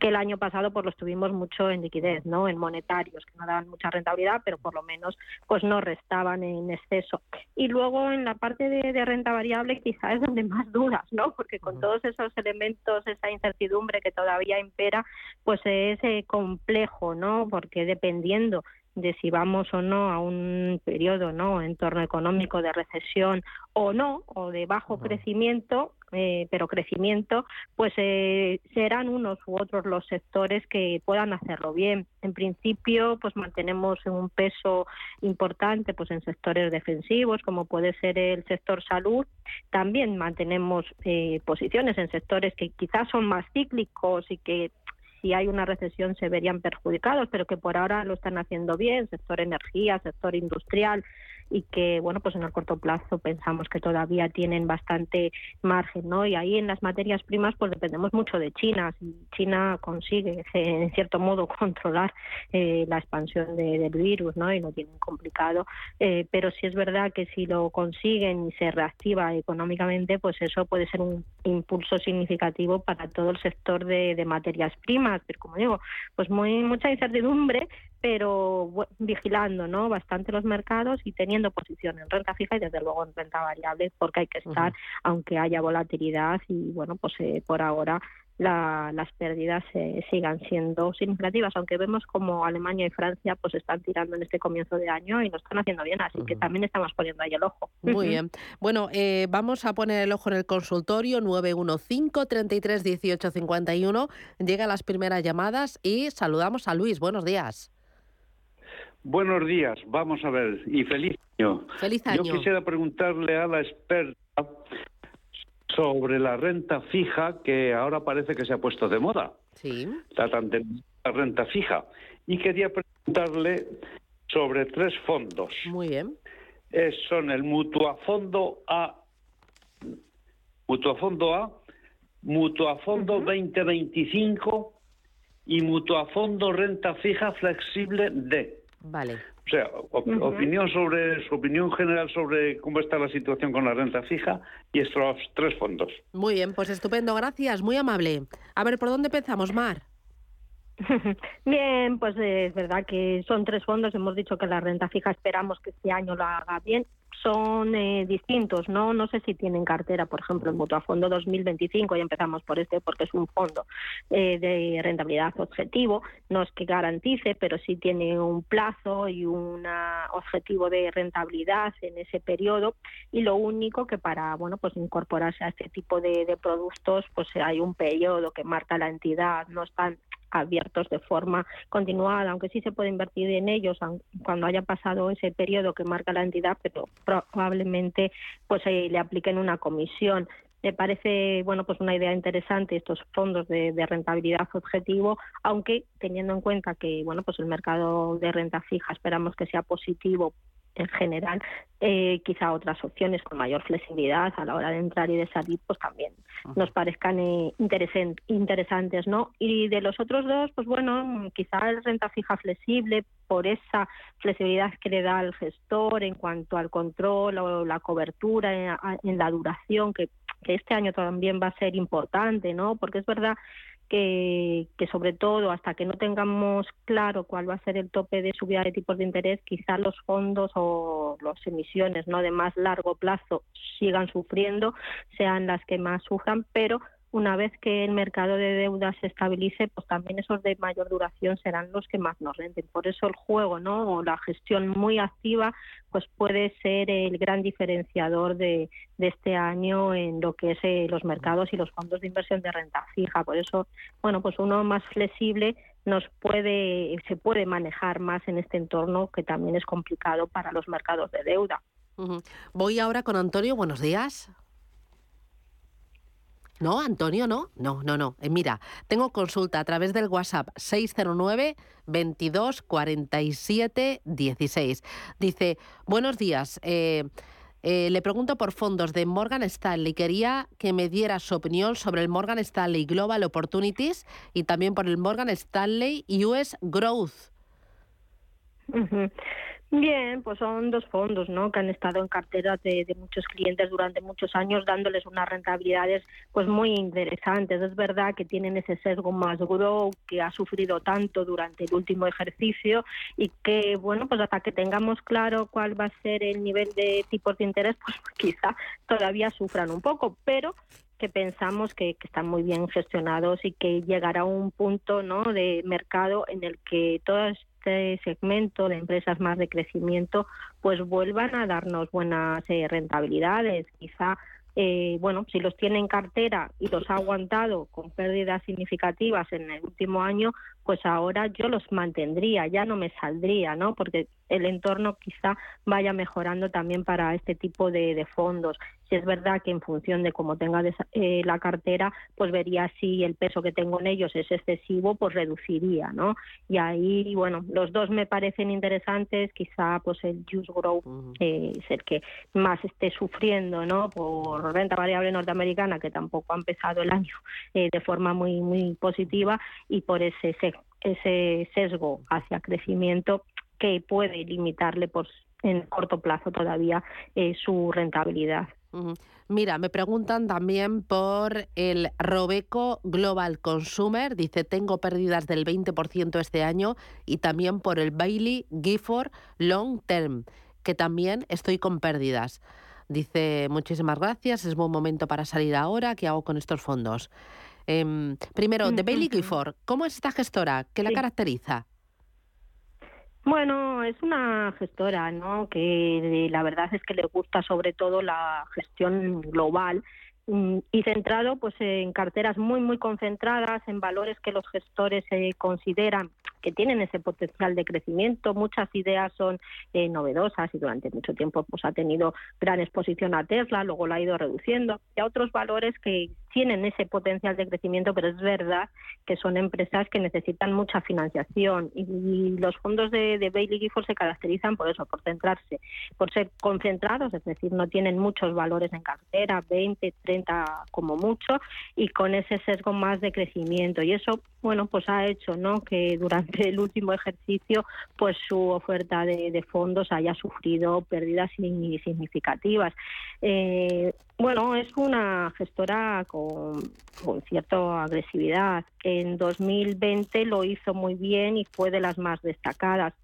que el año pasado pues los tuvimos mucho en liquidez no en monetarios que no daban mucha rentabilidad pero por lo menos pues no restaban en exceso. Y luego en la parte de, renta variable quizás es donde más dudas no porque con todos esos elementos esa incertidumbre que todavía impera pues es eh, complejo no porque dependiendo de si vamos o no a un periodo, ¿no? Entorno económico de recesión o no, o de bajo crecimiento, eh, pero crecimiento, pues eh, serán unos u otros los sectores que puedan hacerlo bien. En principio, pues mantenemos un peso importante pues en sectores defensivos, como puede ser el sector salud. También mantenemos eh, posiciones en sectores que quizás son más cíclicos y que si hay una recesión se verían perjudicados, pero que por ahora lo están haciendo bien, sector energía, sector industrial, y que bueno pues en el corto plazo pensamos que todavía tienen bastante margen no y ahí en las materias primas pues dependemos mucho de China. Si China consigue en cierto modo controlar eh, la expansión del virus no y lo tienen complicado eh, pero sí es verdad que si lo consiguen y se reactiva económicamente pues eso puede ser un impulso significativo para todo el sector de, de materias primas. Pero como digo pues muy mucha incertidumbre pero vigilando ¿no? bastante los mercados y teniendo posición en renta fija y desde luego en renta variable porque hay que estar aunque haya volatilidad y bueno pues eh, por ahora las pérdidas eh, sigan siendo significativas, aunque vemos como Alemania y Francia pues están tirando en este comienzo de año y lo están haciendo bien, así que también estamos poniendo ahí el ojo. Muy bien. Bueno, eh, vamos a poner el ojo en el consultorio 915 33 18 51. Llegan las primeras llamadas y saludamos a Luis. Buenos días. Buenos días, vamos a ver, y feliz año. Feliz año. Yo quisiera preguntarle a la experta sobre la renta fija que ahora parece que se ha puesto de moda. Sí. La, la renta fija. Y quería preguntarle sobre tres fondos. Muy bien. son el Mutuafondo A, Mutuafondo A, Mutuafondo 2025 y Mutuafondo Renta Fija Flexible D. Vale. O sea, opinión sobre su opinión general sobre cómo está la situación con la renta fija y estos tres fondos. Muy bien, pues estupendo, gracias, muy amable. A ver, ¿por dónde empezamos, Mar? Bien, pues es verdad que son tres fondos. Hemos dicho que la renta fija esperamos que este año lo haga bien son eh, distintos, ¿no? No sé si tienen cartera, por ejemplo, el Fondo 2025, y empezamos por este porque es un fondo eh, de rentabilidad objetivo, no es que garantice, pero sí tiene un plazo y un objetivo de rentabilidad en ese periodo y lo único que para, bueno, pues incorporarse a este tipo de, de productos, pues hay un periodo que marca la entidad, no están abiertos de forma continuada, aunque sí se puede invertir en ellos cuando haya pasado ese periodo que marca la entidad, pero probablemente pues eh, le apliquen una comisión. Me parece bueno pues una idea interesante estos fondos de, de, rentabilidad objetivo, aunque teniendo en cuenta que bueno pues el mercado de renta fija esperamos que sea positivo en general, eh, quizá otras opciones con mayor flexibilidad a la hora de entrar y de salir, pues también nos parezcan eh, interesantes, ¿no? Y de los otros dos, pues bueno, quizá el renta fija flexible por esa flexibilidad que le da al gestor en cuanto al control o la cobertura en, la duración, que, que este año también va a ser importante, ¿no? Porque es verdad que, sobre todo hasta que no tengamos claro cuál va a ser el tope de subida de tipos de interés, quizás los fondos o las emisiones no de más largo plazo sigan sufriendo, sean las que más sufran, pero una vez que el mercado de deuda se estabilice, pues también esos de mayor duración serán los que más nos renten. Por eso el juego, ¿no? O la gestión muy activa, pues puede ser el gran diferenciador de, este año en lo que es eh, los mercados y los fondos de inversión de renta fija. Por eso, bueno, pues uno más flexible nos puede, se puede manejar más en este entorno que también es complicado para los mercados de deuda. Voy ahora con Antonio. Buenos días. No, Antonio, no. No, no, no. Eh, mira, tengo consulta a través del WhatsApp 609 22 47 16. Dice, buenos días. Eh, eh, le pregunto por fondos de Morgan Stanley. Quería que me diera su opinión sobre el Morgan Stanley Global Opportunities y también por el Morgan Stanley US Growth. Bien, pues son dos fondos ¿no? que han estado en carteras de, muchos clientes durante muchos años, dándoles unas rentabilidades pues muy interesantes. Es verdad que tienen ese sesgo más grow que ha sufrido tanto durante el último ejercicio y que, bueno, pues hasta que tengamos claro cuál va a ser el nivel de tipos de interés, pues quizá todavía sufran un poco, pero que pensamos que, que, están muy bien gestionados y que llegará un punto ¿no? de mercado en el que todas este segmento de empresas más de crecimiento pues vuelvan a darnos buenas eh, rentabilidades. Quizá, eh, bueno, si los tiene en cartera y los ha aguantado con pérdidas significativas en el último año, pues ahora yo los mantendría, ya no me saldría, ¿no? Porque el entorno quizá vaya mejorando también para este tipo de, fondos. Si es verdad que en función de cómo tenga eh, la cartera, pues vería si el peso que tengo en ellos es excesivo, pues reduciría, ¿no? Y ahí, bueno, los dos me parecen interesantes, quizá pues el Juice Growth eh, es el que más esté sufriendo, ¿no? Por renta variable norteamericana, que tampoco ha empezado el año eh, de forma muy, muy positiva, y por ese, ese sesgo hacia crecimiento que puede limitarle por en corto plazo todavía eh, su rentabilidad. Mira, me preguntan también por el Robeco Global Consumer. Dice, tengo pérdidas del 20% este año y también por el Bailey Gifford Long Term, que también estoy con pérdidas. Dice, muchísimas gracias, es buen momento para salir ahora. ¿Qué hago con estos fondos? Em, primero, de Bailey Gifford, ¿cómo es esta gestora? ¿Qué la caracteriza? Bueno, es una gestora, ¿no? Que la verdad es que le gusta sobre todo la gestión global mm, y centrado pues en carteras muy muy concentradas en valores que los gestores eh, consideran que tienen ese potencial de crecimiento. Muchas ideas son eh, novedosas y durante mucho tiempo pues ha tenido gran exposición a Tesla, luego la ha ido reduciendo. Y a otros valores que tienen ese potencial de crecimiento, pero es verdad que son empresas que necesitan mucha financiación y, los fondos de, de Bailey Gifford se caracterizan por eso, por centrarse, por ser concentrados, es decir, no tienen muchos valores en cartera, 20, 30 como mucho, y con ese sesgo más de crecimiento. Y eso, bueno, pues ha hecho ¿no? que durante el último ejercicio pues su oferta de, fondos haya sufrido pérdidas significativas. Eh, bueno, es una gestora con, con cierta agresividad. En 2020 lo hizo muy bien y fue de las más destacadas.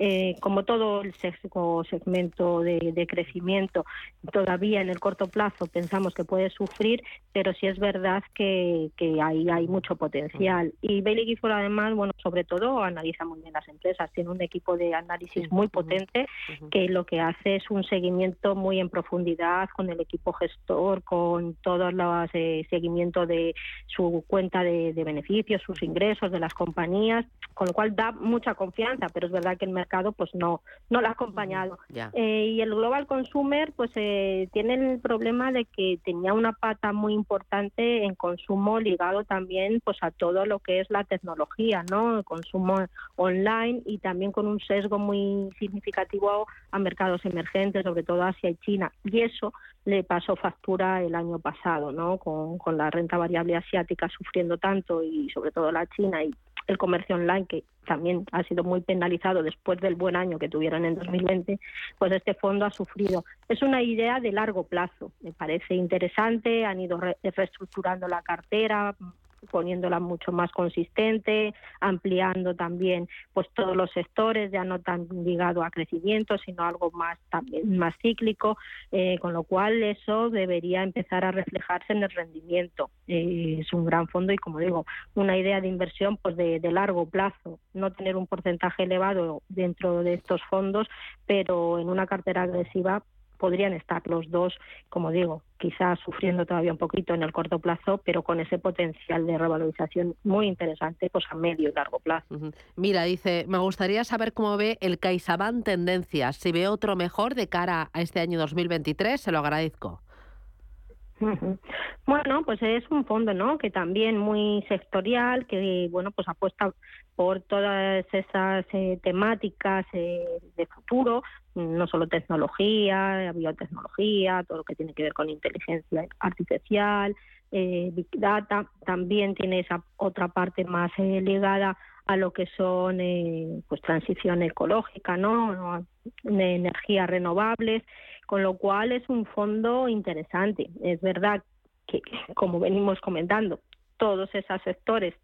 Eh, como todo el segmento de, crecimiento, todavía en el corto plazo pensamos que puede sufrir, pero sí es verdad que, que ahí hay mucho potencial. Y Bailey Gifford, además, bueno, sobre todo analiza muy bien las empresas, tiene un equipo de análisis muy potente que lo que hace es un seguimiento muy en profundidad con el equipo gestor, con todo el eh, seguimiento de su cuenta de, de beneficios, sus ingresos de las compañías, con lo cual da mucha confianza, pero es verdad que el mercado pues no no lo ha acompañado. Eh, y el Global Consumer pues eh, tiene el problema de que tenía una pata muy importante en consumo ligado también pues a todo lo que es la tecnología, ¿no? El consumo online y también con un sesgo muy significativo a mercados emergentes, sobre todo Asia y China. Y eso le pasó factura el año pasado, ¿no? Con, con la renta variable asiática sufriendo tanto y sobre todo la China y el comercio online, que también ha sido muy penalizado después del buen año que tuvieron en 2020, pues este fondo ha sufrido. Es una idea de largo plazo, me parece interesante, han ido reestructurando la cartera, poniéndola mucho más consistente, ampliando también pues todos los sectores, ya no tan ligado a crecimiento, sino algo más también más cíclico, eh, con lo cual eso debería empezar a reflejarse en el rendimiento. Eh, es un gran fondo y como digo, una idea de inversión pues de, de largo plazo, no tener un porcentaje elevado dentro de estos fondos, pero en una cartera agresiva podrían estar los dos, como digo, quizás sufriendo todavía un poquito en el corto plazo, pero con ese potencial de revalorización muy interesante pues a medio y largo plazo. Mira, dice, me gustaría saber cómo ve el CaixaBank Tendencias, si ve otro mejor de cara a este año 2023, se lo agradezco. Bueno, pues es un fondo, ¿no? Que también muy sectorial, que bueno, pues apuesta por todas esas eh, temáticas eh, de futuro, no solo tecnología, biotecnología, todo lo que tiene que ver con inteligencia artificial, eh, big data, también tiene esa otra parte más ligada a lo que son pues transición ecológica, ¿no? Energías renovables con lo cual es un fondo interesante. Es verdad que, como venimos comentando, todos esos sectores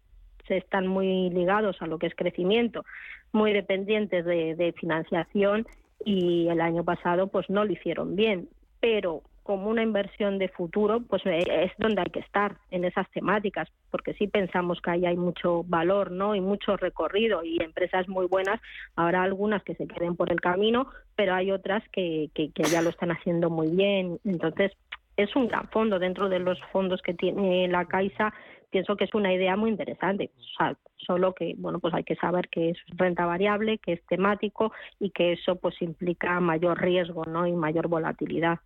se están muy ligados a lo que es crecimiento, muy dependientes de, de financiación y el año pasado pues no lo hicieron bien, pero como una inversión de futuro, pues eh, es donde hay que estar en esas temáticas, porque sí pensamos que ahí hay mucho valor, ¿no? Y mucho recorrido y empresas muy buenas. Habrá algunas que se queden por el camino, pero hay otras que, que, que ya lo están haciendo muy bien. Entonces, es un gran fondo dentro de los fondos que tiene la Caixa pienso que es una idea muy interesante. solo que, bueno, pues hay que saber que es renta variable, que es temático y que eso pues implica mayor riesgo, ¿no? Y mayor volatilidad.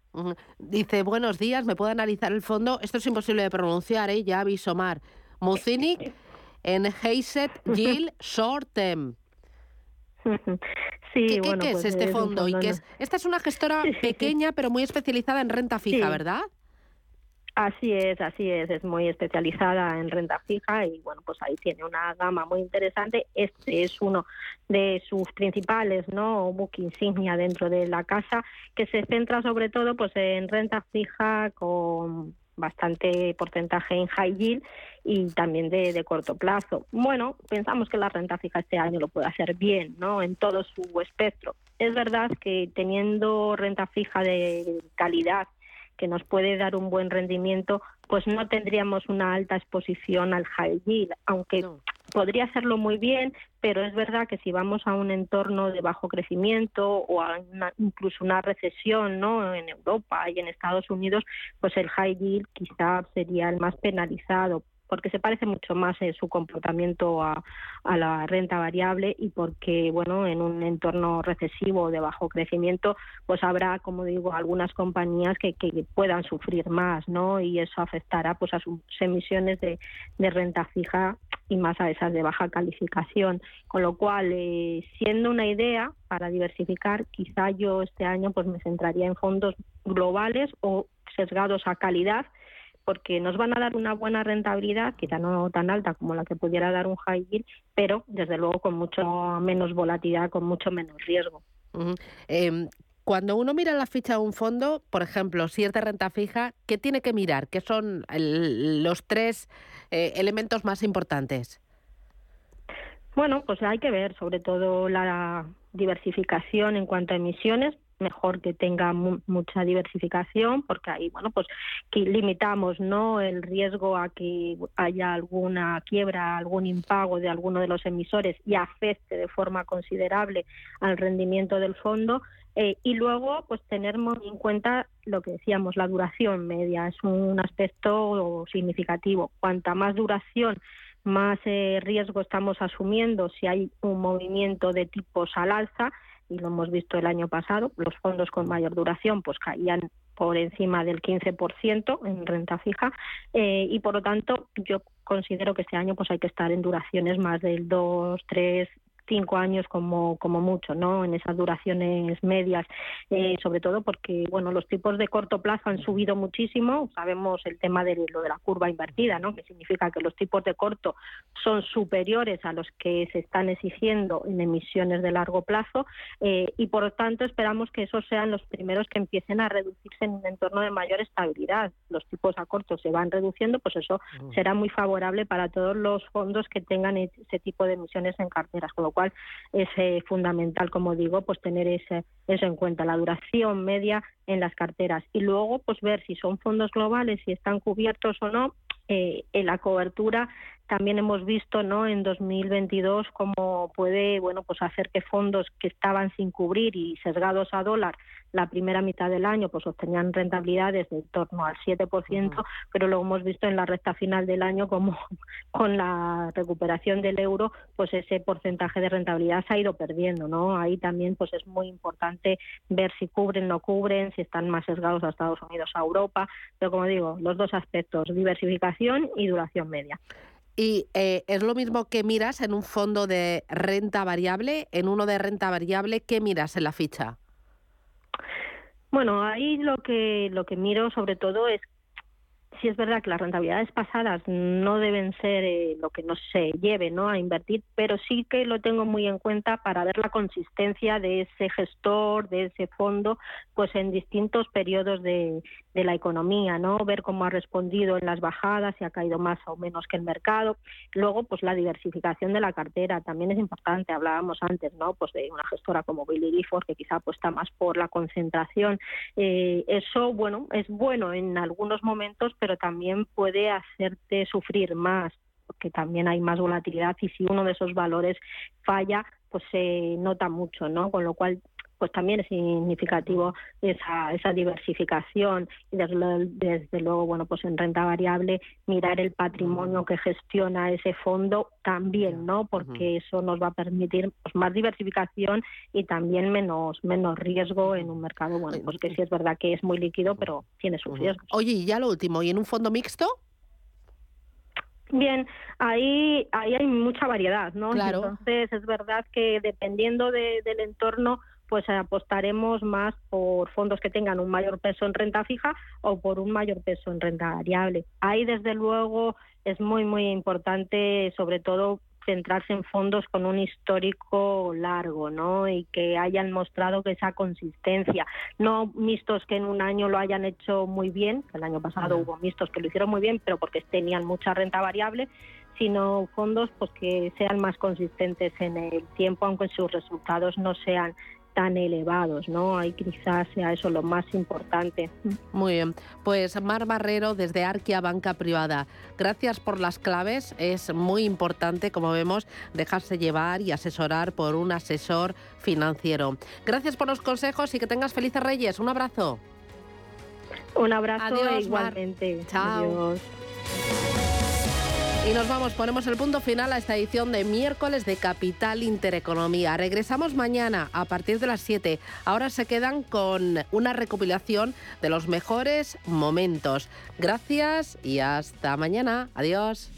Dice, buenos días, ¿me puede analizar el fondo? Esto es imposible de pronunciar, ¿eh? Ya aviso Mar. Mucinic en Heiset Yield Short Term. Sí, ¿Qué, bueno, es pues este fondo? ¿Y qué es? Esta es una gestora pequeña, pero muy especializada en renta fija, ¿verdad? Así es, así es, es muy especializada en renta fija y bueno, pues ahí tiene una gama muy interesante. Este es uno de sus principales, ¿no? Book insignia dentro de la casa, que se centra sobre todo pues en renta fija con bastante porcentaje en high yield y también de, de, corto plazo. Bueno, pensamos que la renta fija este año lo puede hacer bien, ¿no? En todo su espectro. Es verdad que teniendo renta fija de calidad que nos puede dar un buen rendimiento, pues no tendríamos una alta exposición al high yield, aunque podría hacerlo muy bien, pero es verdad que si vamos a un entorno de bajo crecimiento o a incluso una recesión ¿no? en Europa y en Estados Unidos, pues el high yield quizá sería el más penalizado porque se parece mucho más en su comportamiento a, la renta variable y porque, bueno, en un entorno recesivo de bajo crecimiento, pues habrá, como digo, algunas compañías que, que puedan sufrir más, ¿no? Y eso afectará pues a sus emisiones de, de renta fija y más a esas de baja calificación. Con lo cual, eh, siendo una idea para diversificar, quizá yo este año pues me centraría en fondos globales o sesgados a calidad porque nos van a dar una buena rentabilidad, quizá no tan alta como la que pudiera dar un high yield, pero desde luego con mucho menos volatilidad, con mucho menos riesgo. Cuando uno mira la ficha de un fondo, por ejemplo, si es de renta fija, ¿qué tiene que mirar? ¿Qué son los tres eh, elementos más importantes? Bueno, pues hay que ver sobre todo la diversificación en cuanto a emisiones, mejor que tenga mucha diversificación porque ahí bueno pues que limitamos no el riesgo a que haya alguna quiebra algún impago de alguno de los emisores y afecte de forma considerable al rendimiento del fondo eh, y luego, pues tener en cuenta lo que decíamos, la duración media es un aspecto significativo. Cuanta más duración, más eh, riesgo estamos asumiendo si hay un movimiento de tipos al alza, y lo hemos visto el año pasado, los fondos con mayor duración pues caían por encima del 15% en renta fija eh, y por lo tanto yo considero que este año pues hay que estar en duraciones más del 2, 3, cinco años como, como mucho, ¿no? En esas duraciones medias, eh, sobre todo porque, bueno, los tipos de corto plazo han subido muchísimo. Sabemos el tema de lo de la curva invertida, ¿no? Que significa que los tipos de corto son superiores a los que se están exigiendo en emisiones de largo plazo eh, y, por lo tanto, esperamos que esos sean los primeros que empiecen a reducirse en un entorno de mayor estabilidad. Los tipos a corto se van reduciendo, pues eso será muy favorable para todos los fondos que tengan ese tipo de emisiones en carteras, cual es eh, fundamental, como digo, pues tener ese, eso en cuenta, la duración media en las carteras. Y luego pues ver si son fondos globales, si están cubiertos o no eh, en la cobertura también hemos visto no en 2022 cómo puede bueno pues hacer que fondos que estaban sin cubrir y sesgados a dólar la primera mitad del año pues obtenían rentabilidades de torno al 7%, pero lo hemos visto en la recta final del año como con la recuperación del euro, pues ese porcentaje de rentabilidad se ha ido perdiendo, ¿no? Ahí también pues es muy importante ver si cubren, no cubren, si están más sesgados a Estados Unidos, a Europa, pero como digo, los dos aspectos, diversificación y duración media. Y eh, es lo mismo que miras en un fondo de renta variable, en uno de renta variable, ¿qué miras en la ficha? Bueno, ahí lo que lo que miro sobre todo es si es verdad que las rentabilidades pasadas no deben ser eh, lo que no se lleve ¿no? a invertir, pero sí que lo tengo muy en cuenta para ver la consistencia de ese gestor, de ese fondo, pues en distintos periodos de, de la economía, ¿no? Ver cómo ha respondido en las bajadas, si ha caído más o menos que el mercado. Luego, pues la diversificación de la cartera también es importante. Hablábamos antes, ¿no? Pues de una gestora como Billy Gifford, que quizá apuesta más por la concentración. Eh, eso, bueno, es bueno en algunos momentos, pero también puede hacerte sufrir más porque también hay más volatilidad y si uno de esos valores falla, pues se nota mucho, ¿no? Con lo cual pues también es significativo esa, esa diversificación y desde, luego, bueno, pues en renta variable mirar el patrimonio que gestiona ese fondo también, ¿no? Porque eso nos va a permitir pues, más diversificación y también menos menos riesgo en un mercado, bueno, pues que sí es verdad que es muy líquido, pero tiene sus riesgos. Oye, y ya lo último, ¿y en un fondo mixto? Bien, ahí, ahí hay mucha variedad, ¿no? Entonces es verdad que dependiendo del entorno, pues apostaremos más por fondos que tengan un mayor peso en renta fija o por un mayor peso en renta variable. Ahí, desde luego, es muy, muy importante, sobre todo, centrarse en fondos con un histórico largo, ¿no? Y que hayan mostrado que esa consistencia, no mixtos que en un año lo hayan hecho muy bien, el año pasado hubo mixtos que lo hicieron muy bien, pero porque tenían mucha renta variable, sino fondos pues que sean más consistentes en el tiempo, aunque sus resultados no sean tan elevados, ¿no? Ahí quizás sea eso lo más importante. Muy bien. Pues Mar Barrero desde Arquia Banca Privada. Gracias por las claves. Es muy importante, como vemos, dejarse llevar y asesorar por un asesor financiero. Gracias por los consejos y que tengas felices Reyes. Un abrazo. Un abrazo igualmente. Chao. Y nos vamos, ponemos el punto final a esta edición de miércoles de Capital Intereconomía. Regresamos mañana a partir de las 7. Ahora se quedan con una recopilación de los mejores momentos. Gracias y hasta mañana. Adiós.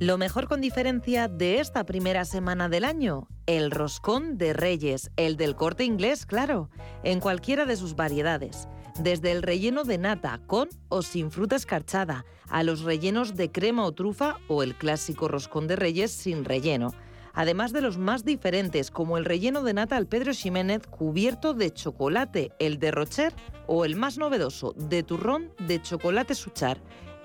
Lo mejor con diferencia de esta primera semana del año, el roscón de Reyes, el del corte inglés, claro, en cualquiera de sus variedades. Desde el relleno de nata, con o sin fruta escarchada, a los rellenos de crema o trufa o el clásico roscón de Reyes sin relleno. Además de los más diferentes, como el relleno de nata al Pedro Ximénez cubierto de chocolate, el de Rocher, o el más novedoso, de turrón de chocolate suchar.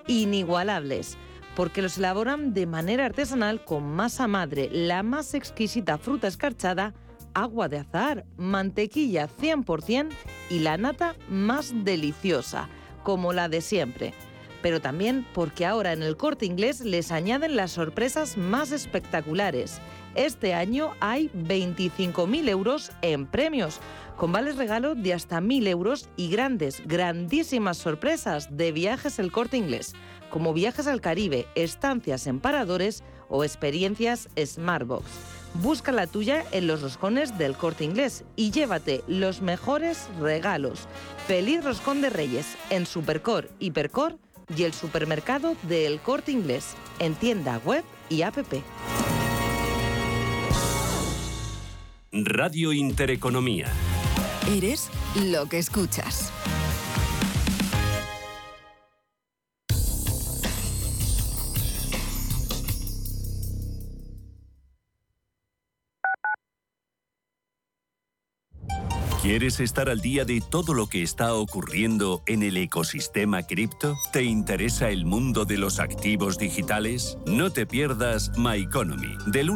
Inigualables porque los elaboran de manera artesanal con masa madre, la más exquisita fruta escarchada, agua de azahar, mantequilla 100% y la nata más deliciosa, como la de siempre. Pero también porque ahora en el corte inglés les añaden las sorpresas más espectaculares. Este año hay 25.000 euros en premios, con vales regalo de hasta 1.000 euros y grandes, grandísimas sorpresas de viajes el corte inglés como viajes al Caribe, estancias en paradores o experiencias Smartbox. Busca la tuya en los roscones del corte inglés y llévate los mejores regalos. Feliz Roscón de Reyes en Supercor, Hipercor y el supermercado del corte inglés en tienda web y app. Radio Intereconomía. Eres lo que escuchas. ¿Quieres estar al día de todo lo que está ocurriendo en el ecosistema cripto? ¿Te interesa el mundo de los activos digitales? No te pierdas My Economy, de lunes